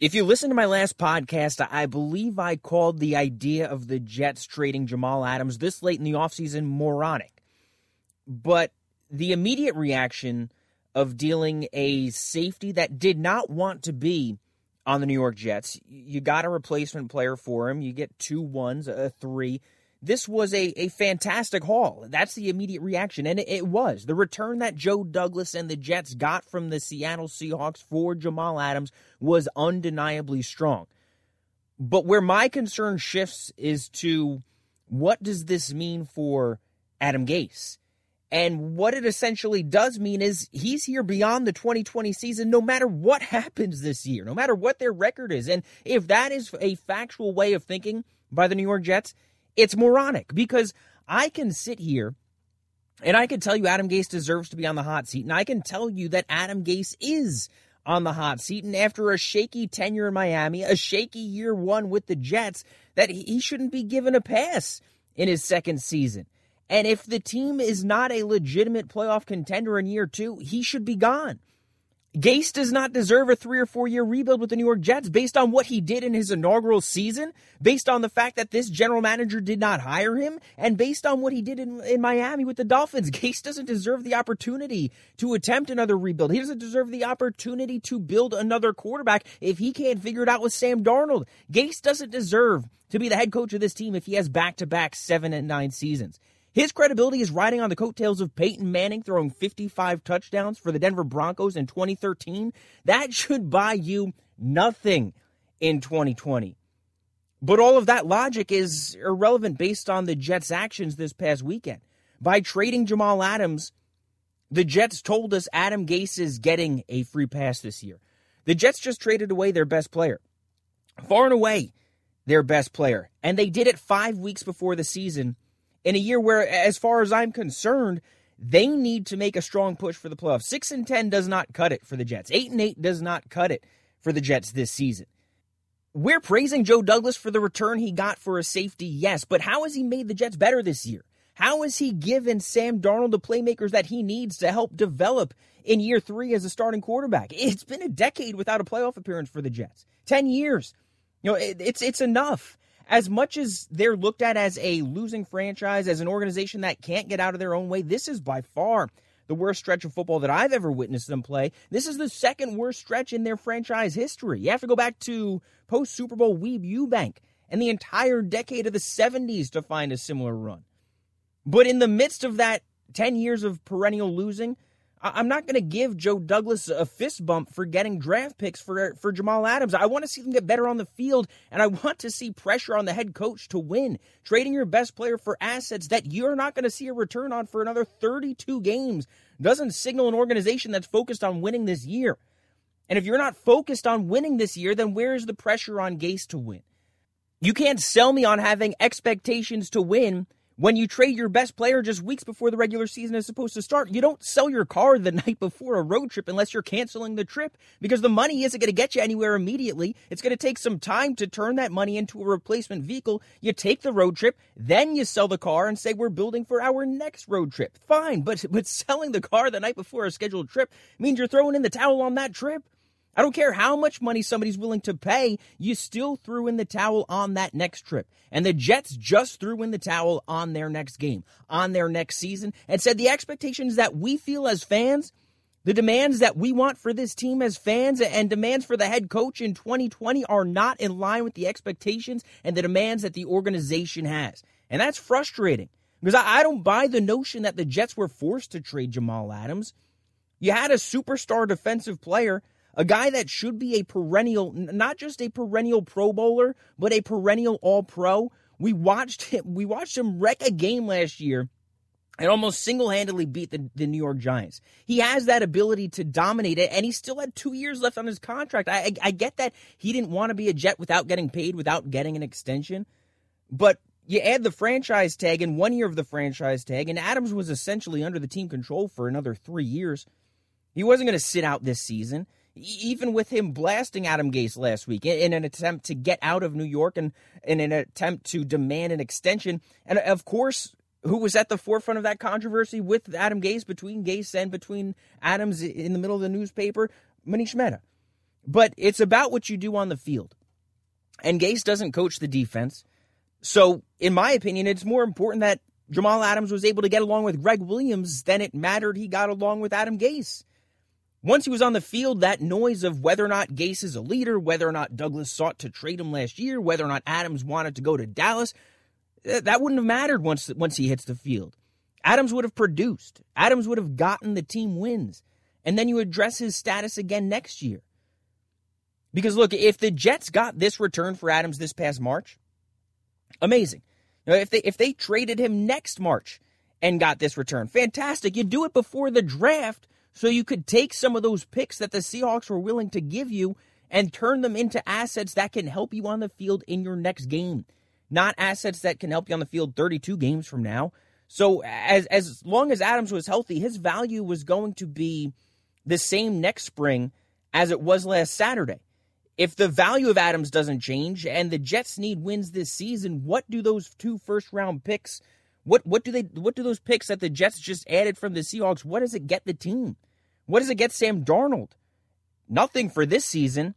If you listen to my last podcast, I believe I called the idea of the Jets trading Jamal Adams this late in the offseason moronic. But the immediate reaction of dealing a safety that did not want to be on the New York Jets, you got a replacement player for him. You get two ones, a three. This was a, a fantastic haul. That's the immediate reaction. And it, it was. The return that Joe Douglas and the Jets got from the Seattle Seahawks for Jamal Adams was undeniably strong. But where my concern shifts is to what does this mean for Adam Gase? And what it essentially does mean is he's here beyond the 2020 season no matter what happens this year, no matter what their record is. And if that is a factual way of thinking by the New York Jets, it's moronic because I can sit here and I can tell you Adam Gase deserves to be on the hot seat. And I can tell you that Adam Gase is on the hot seat. And after a shaky tenure in Miami, a shaky year one with the Jets, that he shouldn't be given a pass in his second season. And if the team is not a legitimate playoff contender in year two, he should be gone. Gase does not deserve a three or four year rebuild with the New York Jets based on what he did in his inaugural season, based on the fact that this general manager did not hire him, and based on what he did in, in Miami with the Dolphins. Gase doesn't deserve the opportunity to attempt another rebuild. He doesn't deserve the opportunity to build another quarterback if he can't figure it out with Sam Darnold. Gase doesn't deserve to be the head coach of this team if he has back to back seven and nine seasons. His credibility is riding on the coattails of Peyton Manning throwing 55 touchdowns for the Denver Broncos in 2013. That should buy you nothing in 2020. But all of that logic is irrelevant based on the Jets' actions this past weekend. By trading Jamal Adams, the Jets told us Adam Gase is getting a free pass this year. The Jets just traded away their best player. Far and away, their best player. And they did it five weeks before the season in a year where, as far as I'm concerned, they need to make a strong push for the playoffs. Six and ten does not cut it for the Jets. Eight and eight does not cut it for the Jets this season. We're praising Joe Douglas for the return he got for a safety, yes, but how has he made the Jets better this year? How has he given Sam Darnold the playmakers that he needs to help develop in year three as a starting quarterback? It's been a decade without a playoff appearance for the Jets. Ten years. You know, it, it's it's enough as much as they're looked at as a losing franchise, as an organization that can't get out of their own way, this is by far the worst stretch of football that I've ever witnessed them play. This is the second worst stretch in their franchise history. You have to go back to post Super Bowl Weeb Ewbank and the entire decade of the 70s to find a similar run. But in the midst of that 10 years of perennial losing, I'm not going to give Joe Douglas a fist bump for getting draft picks for for Jamal Adams. I want to see them get better on the field, and I want to see pressure on the head coach to win. Trading your best player for assets that you're not going to see a return on for another 32 games doesn't signal an organization that's focused on winning this year. And if you're not focused on winning this year, then where is the pressure on Gase to win? You can't sell me on having expectations to win when you trade your best player just weeks before the regular season is supposed to start, you don't sell your car the night before a road trip unless you're canceling the trip because the money isn't going to get you anywhere immediately. It's going to take some time to turn that money into a replacement vehicle. You take the road trip, then you sell the car and say we're building for our next road trip. Fine, but but selling the car the night before a scheduled trip means you're throwing in the towel on that trip. I don't care how much money somebody's willing to pay, you still threw in the towel on that next trip. And the Jets just threw in the towel on their next game, on their next season, and said the expectations that we feel as fans, the demands that we want for this team as fans, and demands for the head coach in 2020 are not in line with the expectations and the demands that the organization has. And that's frustrating because I don't buy the notion that the Jets were forced to trade Jamal Adams. You had a superstar defensive player a guy that should be a perennial, not just a perennial Pro Bowler, but a perennial All Pro. We watched him. We watched him wreck a game last year and almost single-handedly beat the, the New York Giants. He has that ability to dominate it, and he still had two years left on his contract. I, I, I get that he didn't want to be a Jet without getting paid, without getting an extension, but you add the franchise tag and one year of the franchise tag, and Adams was essentially under the team control for another three years. He wasn't going to sit out this season even with him blasting Adam Gase last week in an attempt to get out of New York and in an attempt to demand an extension. And of course, who was at the forefront of that controversy with Adam Gase, between Gase and between Adams in the middle of the newspaper? Manish Mehta. But it's about what you do on the field. And Gase doesn't coach the defense. So, in my opinion, it's more important that Jamal Adams was able to get along with Gregg Williams than it mattered he got along with Adam Gase. Once he was on the field, that noise of whether or not Gase is a leader, whether or not Douglas sought to trade him last year, whether or not Adams wanted to go to Dallas, eh, that wouldn't have mattered once once he hits the field. Adams would have produced. Adams would have gotten the team wins. And then you address his status again next year. Because look, if the Jets got this return for Adams this past March, amazing. Know, if they if they traded him next March and got this return, fantastic. You do it before the draft so you could take some of those picks that the Seahawks were willing to give you and turn them into assets that can help you on the field in your next game, not assets that can help you on the field 32 games from now. So as as long as Adams was healthy, his value was going to be the same next spring as it was last Saturday. If the value of Adams doesn't change and the Jets need wins this season, what do those two first round picks what what do they what do those picks that the Jets just added from the Seahawks? What does it get the team? What does it get Sam Darnold? Nothing for this season.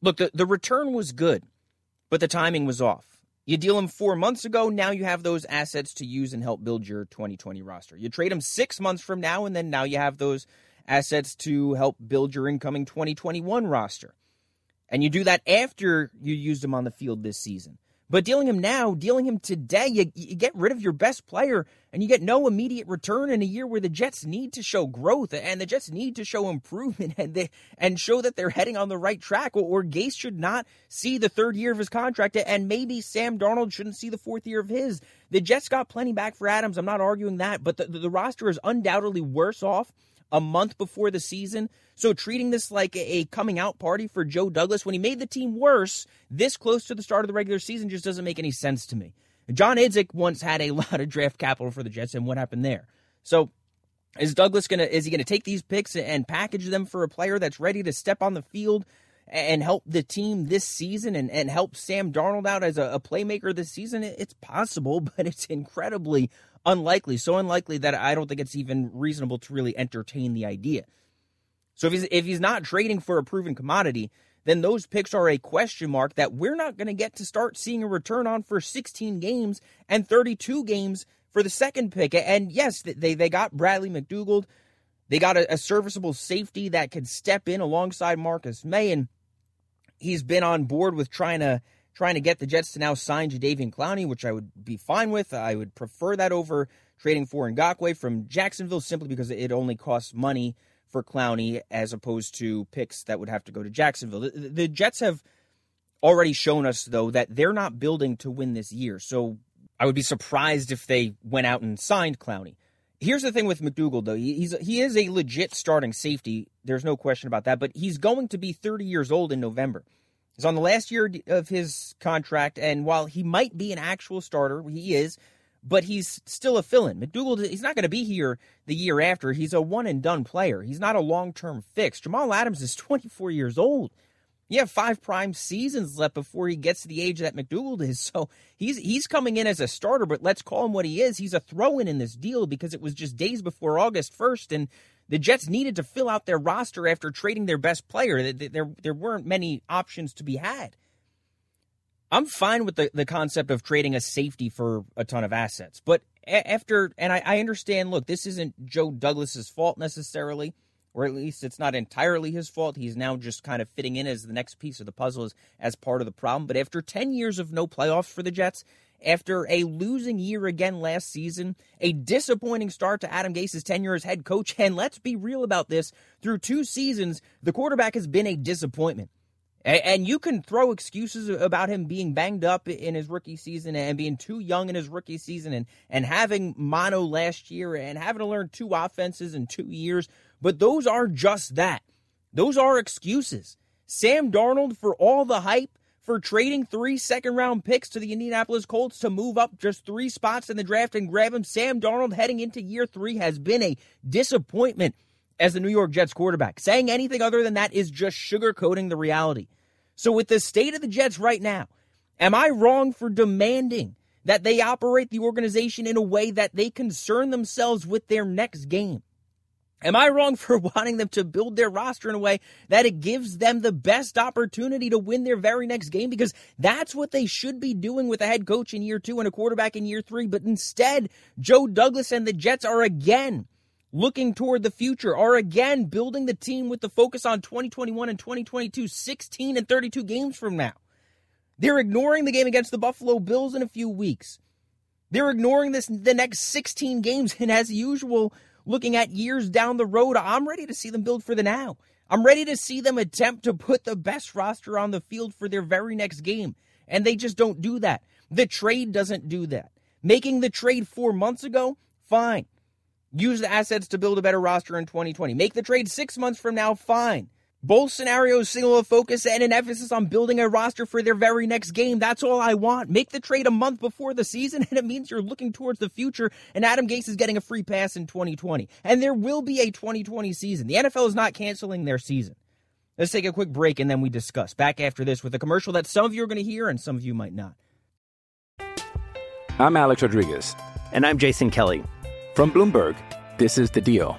Look, the, the return was good, but the timing was off. You deal him four months ago, now you have those assets to use and help build your 2020 roster. You trade him six months from now, and then now you have those assets to help build your incoming 2021 roster. And you do that after you used him on the field this season. But dealing him now, dealing him today, you, you, get rid of your best player and you get no immediate return in a year where the Jets need to show growth and the Jets need to show improvement and they, and show that they're heading on the right track. Or, or Gase should not see the third year of his contract and maybe Sam Darnold shouldn't see the fourth year of his. The Jets got plenty back for Adams. I'm not arguing that, but the, the, the roster is undoubtedly worse off a month before the season. So treating this like a coming out party for Joe Douglas when he made the team worse this close to the start of the regular season just doesn't make any sense to me. John Idzik once had a lot of draft capital for the Jets, and what happened there? So is Douglas gonna is he gonna take these picks and package them for a player that's ready to step on the field and help the team this season and, and help Sam Darnold out as a, a playmaker this season? It's possible, but it's incredibly unlikely. So unlikely that I don't think it's even reasonable to really entertain the idea. So if he's if he's not trading for a proven commodity, then those picks are a question mark that we're not going to get to start seeing a return on for 16 games and 32 games for the second pick. And yes, they they got Bradley McDougald. They got a, a serviceable safety that could step in alongside Marcus Maye, and he's been on board with trying to trying to get the Jets to now sign Jadeveon Clowney, which I would be fine with. I would prefer that over trading for Ngakoue from Jacksonville simply because it only costs money for Clowney as opposed to picks that would have to go to Jacksonville. The, the Jets have already shown us, though, that they're not building to win this year. So I would be surprised if they went out and signed Clowney. Here's the thing with McDougald, though. He's he is a legit starting safety. There's no question about that. But he's going to be 30 years old in November. He's on the last year of his contract, and while he might be an actual starter, he is, but he's still a fill-in. McDougald, he's not going to be here the year after. He's a one and done player. He's not a long-term fix. Jamal Adams is 24 years old. You have five prime seasons left before he gets to the age that McDougald is. So he's he's coming in as a starter, but let's call him what he is. He's a throw-in in this deal because it was just days before August 1st, and the Jets needed to fill out their roster after trading their best player. There there weren't many options to be had. I'm fine with the, the concept of trading a safety for a ton of assets. But after, and I, I understand, look, this isn't Joe Douglas's fault necessarily, or at least it's not entirely his fault. He's now just kind of fitting in as the next piece of the puzzle as, as part of the problem. But after 10 years of no playoffs for the Jets, after a losing year again last season, a disappointing start to Adam Gase's tenure as head coach, and let's be real about this, through two seasons, the quarterback has been a disappointment. And you can throw excuses about him being banged up in his rookie season and being too young in his rookie season and, and having mono last year and having to learn two offenses in two years. But those are just that. Those are excuses. Sam Darnold, for all the hype, for trading three second round picks to the Indianapolis Colts to move up just three spots in the draft and grab him, Sam Darnold heading into year three has been a disappointment as the New York Jets quarterback. Saying anything other than that is just sugarcoating the reality. So, with the state of the Jets right now, am I wrong for demanding that they operate the organization in a way that they concern themselves with their next game? Am I wrong for wanting them to build their roster in a way that it gives them the best opportunity to win their very next game? Because that's what they should be doing with a head coach in year two and a quarterback in year three. But instead, Joe Douglas and the Jets are again looking toward the future, are again building the team with the focus on 2021 and 2022, 16 and 32 games from now. They're ignoring the game against the Buffalo Bills in a few weeks. They're ignoring this the next 16 games, and as usual, looking at years down the road, I'm ready to see them build for the now. I'm ready to see them attempt to put the best roster on the field for their very next game. And they just don't do that. The trade doesn't do that. Making the trade four months ago, fine. Use the assets to build a better roster in 2020. Make the trade six months from now, fine. Both scenarios signal a focus and an emphasis on building a roster for their very next game. That's all I want. Make the trade a month before the season, and it means you're looking towards the future, and Adam Gase is getting a free pass in 2020. And there will be a 2020 season. The NFL is not canceling their season. Let's take a quick break, and then we discuss. Back after this with a commercial that some of you are going to hear and some of you might not. I'm Alex Rodriguez. And I'm Jason Kelly. From Bloomberg, this is The Deal.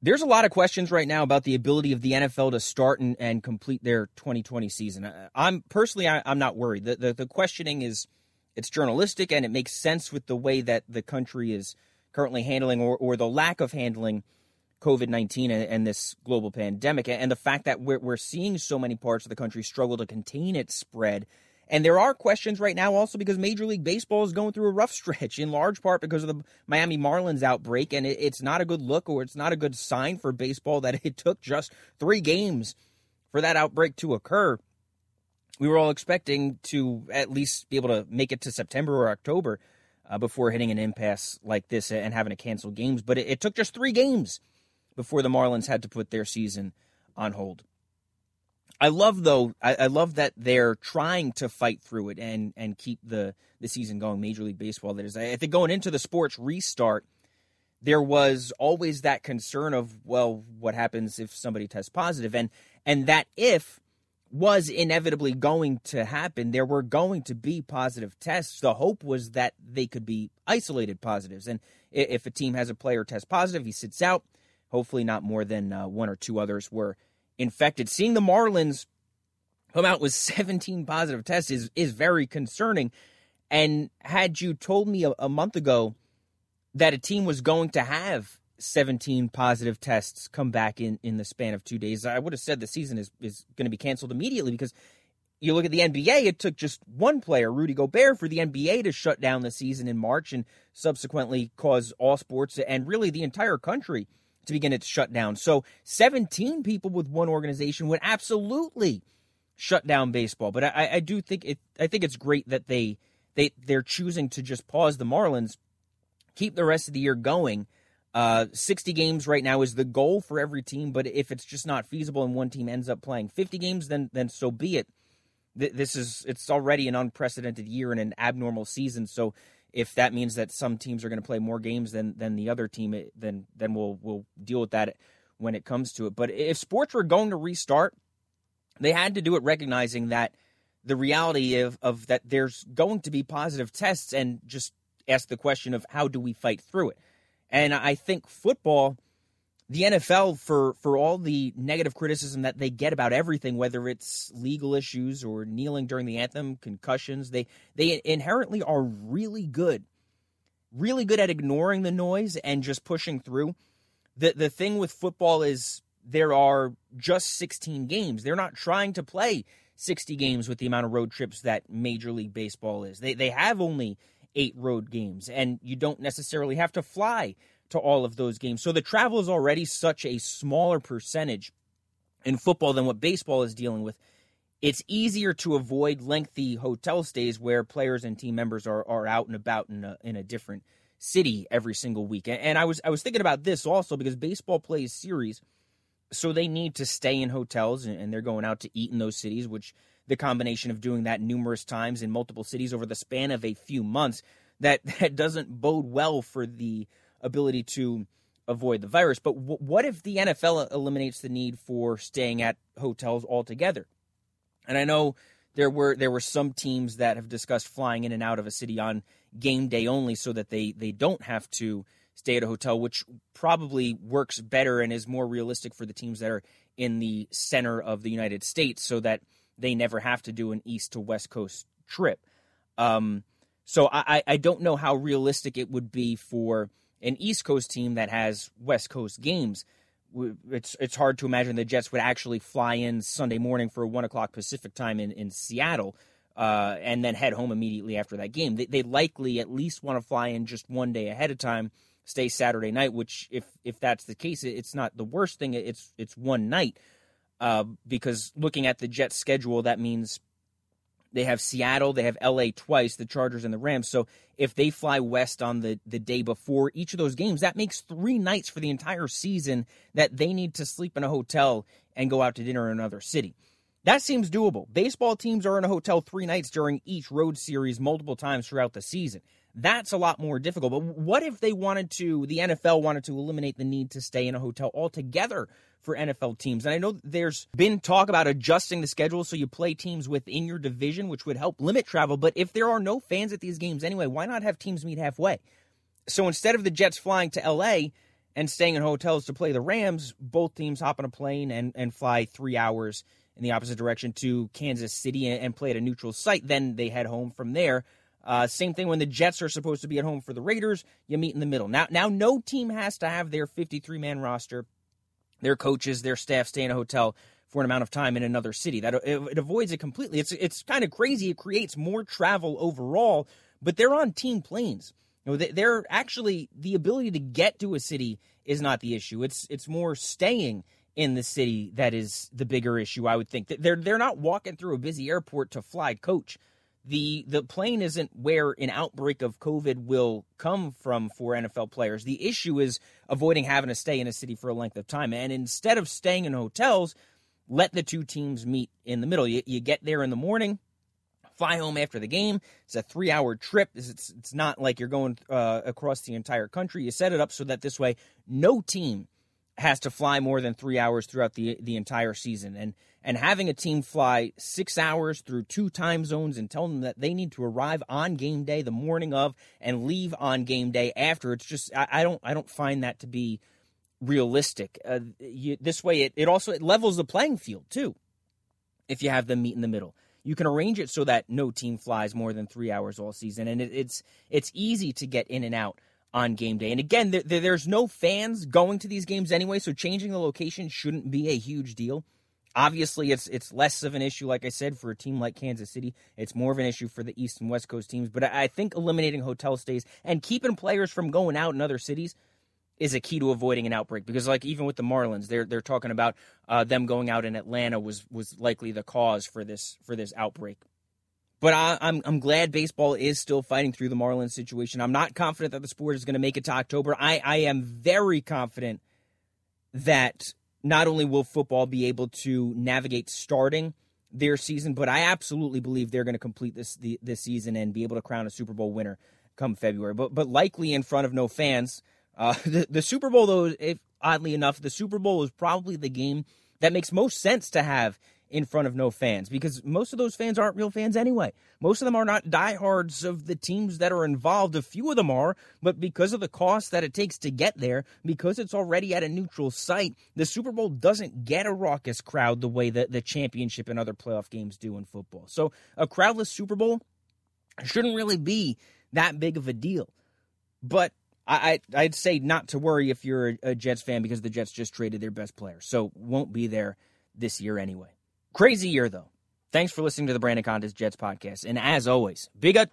There's a lot of questions right now about the ability of the NFL to start and, and complete their 2020 season. Uh, I'm personally, I, am not worried. The, the, the questioning is it's journalistic and it makes sense with the way that the country is currently handling or, or the lack of handling COVID 19 and, and, this global pandemic, and the fact that we're, we're seeing so many parts of the country struggle to contain its spread and there are questions right now also because Major League Baseball is going through a rough stretch, in large part because of the Miami Marlins outbreak. And it's not a good look or it's not a good sign for baseball that it took just three games for that outbreak to occur. We were all expecting to at least be able to make it to September or October uh, before hitting an impasse like this and having to cancel games. But it, it took just three games before the Marlins had to put their season on hold. I love though. I, I, love that they're trying to fight through it and and keep the the season going. Major League Baseball. That is, I think going into the sports restart, there was always that concern of well, what happens if somebody tests positive, and and that if was inevitably going to happen. There were going to be positive tests. The hope was that they could be isolated positives, and if a team has a player test positive, he sits out. Hopefully, not more than uh, one or two others were infected. Seeing the Marlins come out with 17 positive tests is is very concerning. And had you told me a, a month ago that a team was going to have 17 positive tests come back in in the span of two days, I would have said the season is is going to be canceled immediately because you look at the NBA, it took just one player, Rudy Gobert, for the NBA to shut down the season in March and subsequently cause all sports and really the entire country to begin its shutdown. So 17 people with one organization would absolutely shut down baseball. But I, I do think it I think it's great that they they they're choosing to just pause the Marlins, keep the rest of the year going. Uh, 60 games right now is the goal for every team, but if it's just not feasible and one team ends up playing 50 games, then then so be it this is it's already an unprecedented year and an abnormal season. So if that means that some teams are going to play more games than than the other team, then then we'll we'll deal with that when it comes to it. But if sports were going to restart, they had to do it recognizing that the reality of of that there's going to be positive tests and just ask the question of how do we fight through it. And I think football the NFL for for all the negative criticism that they get about everything, whether it's legal issues or kneeling during the anthem, concussions, they they inherently are really good, really good at ignoring the noise and just pushing through. the The thing with football is there are just 16 games. They're not trying to play 60 games with the amount of road trips that Major League Baseball is. They they have only eight road games, and you don't necessarily have to fly to all of those games. So the travel is already such a smaller percentage in football than what baseball is dealing with. It's easier to avoid lengthy hotel stays where players and team members are, are out and about in a, in a different city every single week. And I was I was thinking about this also because baseball plays series, so they need to stay in hotels and they're going out to eat in those cities, which the combination of doing that numerous times in multiple cities over the span of a few months that that doesn't bode well for the ability to avoid the virus. But w- what if the NFL eliminates the need for staying at hotels altogether? And I know there were there were some teams that have discussed flying in and out of a city on game day only, so that they they don't have to stay at a hotel, which probably works better and is more realistic for the teams that are in the center of the United States, so that they never have to do an east to west coast trip. Um, so I, I don't know how realistic it would be for an East Coast team that has West Coast games. It's it's hard to imagine the Jets would actually fly in Sunday morning for one o'clock Pacific time in in Seattle, uh, and then head home immediately after that game. They, they likely at least want to fly in just one day ahead of time, stay Saturday night. Which if if that's the case, it's not the worst thing. It's it's one night, uh, because looking at the Jets schedule, that means they have Seattle, they have LA twice, the Chargers and the Rams. So if they fly west on the, the day before each of those games, that makes three nights for the entire season that they need to sleep in a hotel and go out to dinner in another city. That seems doable. Baseball teams are in a hotel three nights during each road series multiple times throughout the season. That's a lot more difficult. But what if they wanted to, the NFL wanted to eliminate the need to stay in a hotel altogether for NFL teams? And I know there's been talk about adjusting the schedule so you play teams within your division, which would help limit travel. But if there are no fans at these games anyway, why not have teams meet halfway? So instead of the Jets flying to LA and staying in hotels to play the Rams, both teams hop on a plane and, and fly three hours in the opposite direction to Kansas City and play at a neutral site. Then they head home from there uh, same thing when the Jets are supposed to be at home for the Raiders, you meet in the middle. Now, now no team has to have their 53 man roster, their coaches, their staff stay in a hotel for an amount of time in another city. That it, it avoids it completely. It's it's kind of crazy. It creates more travel overall, but they're on team planes. You know, they're actually the ability to get to a city is not the issue. It's it's more staying in the city that is the bigger issue. I would think they're they're not walking through a busy airport to fly coach the the plane isn't where an outbreak of COVID will come from for NFL players. The issue is avoiding having to stay in a city for a length of time. And instead of staying in hotels, let the two teams meet in the middle. You, you get there in the morning, fly home after the game. It's a three hour trip. It's, it's not like you're going uh, across the entire country. You set it up so that this way, no team has to fly more than three hours throughout the the entire season. And and having a team fly six hours through two time zones and tell them that they need to arrive on game day the morning of and leave on game day after it's just I, I don't I don't find that to be realistic. Uh, you, this way, it, it also it levels the playing field too. If you have them meet in the middle, you can arrange it so that no team flies more than three hours all season, and it, it's it's easy to get in and out on game day. And again, there, there's no fans going to these games anyway, so changing the location shouldn't be a huge deal. Obviously, it's it's less of an issue, like I said, for a team like Kansas City. It's more of an issue for the East and West Coast teams. But I think eliminating hotel stays and keeping players from going out in other cities is a key to avoiding an outbreak because like even with the Marlins they're they're talking about uh, them going out in Atlanta was was likely the cause for this for this outbreak. But I, I'm, I'm glad baseball is still fighting through the Marlins situation. I'm not confident that the sport is going to make it to October. I, I am very confident that not only will football be able to navigate starting their season, but I absolutely believe they're going to complete this the, this season and be able to crown a Super Bowl winner come February. But but likely in front of no fans. Uh, the, the Super Bowl, though, if, oddly enough, the Super Bowl is probably the game that makes most sense to have in front of no fans because most of those fans aren't real fans anyway. Most of them are not diehards of the teams that are involved. A few of them are, but because of the cost that it takes to get there, because it's already at a neutral site, the Super Bowl doesn't get a raucous crowd the way that the championship and other playoff games do in football. So a crowdless Super Bowl shouldn't really be that big of a deal. But I, I'd say not to worry if you're a, Jets fan because the Jets just traded their best player. So won't be there this year anyway. Crazy year, though. Thanks for listening to the Brandon Contes Jets podcast. And as always, big up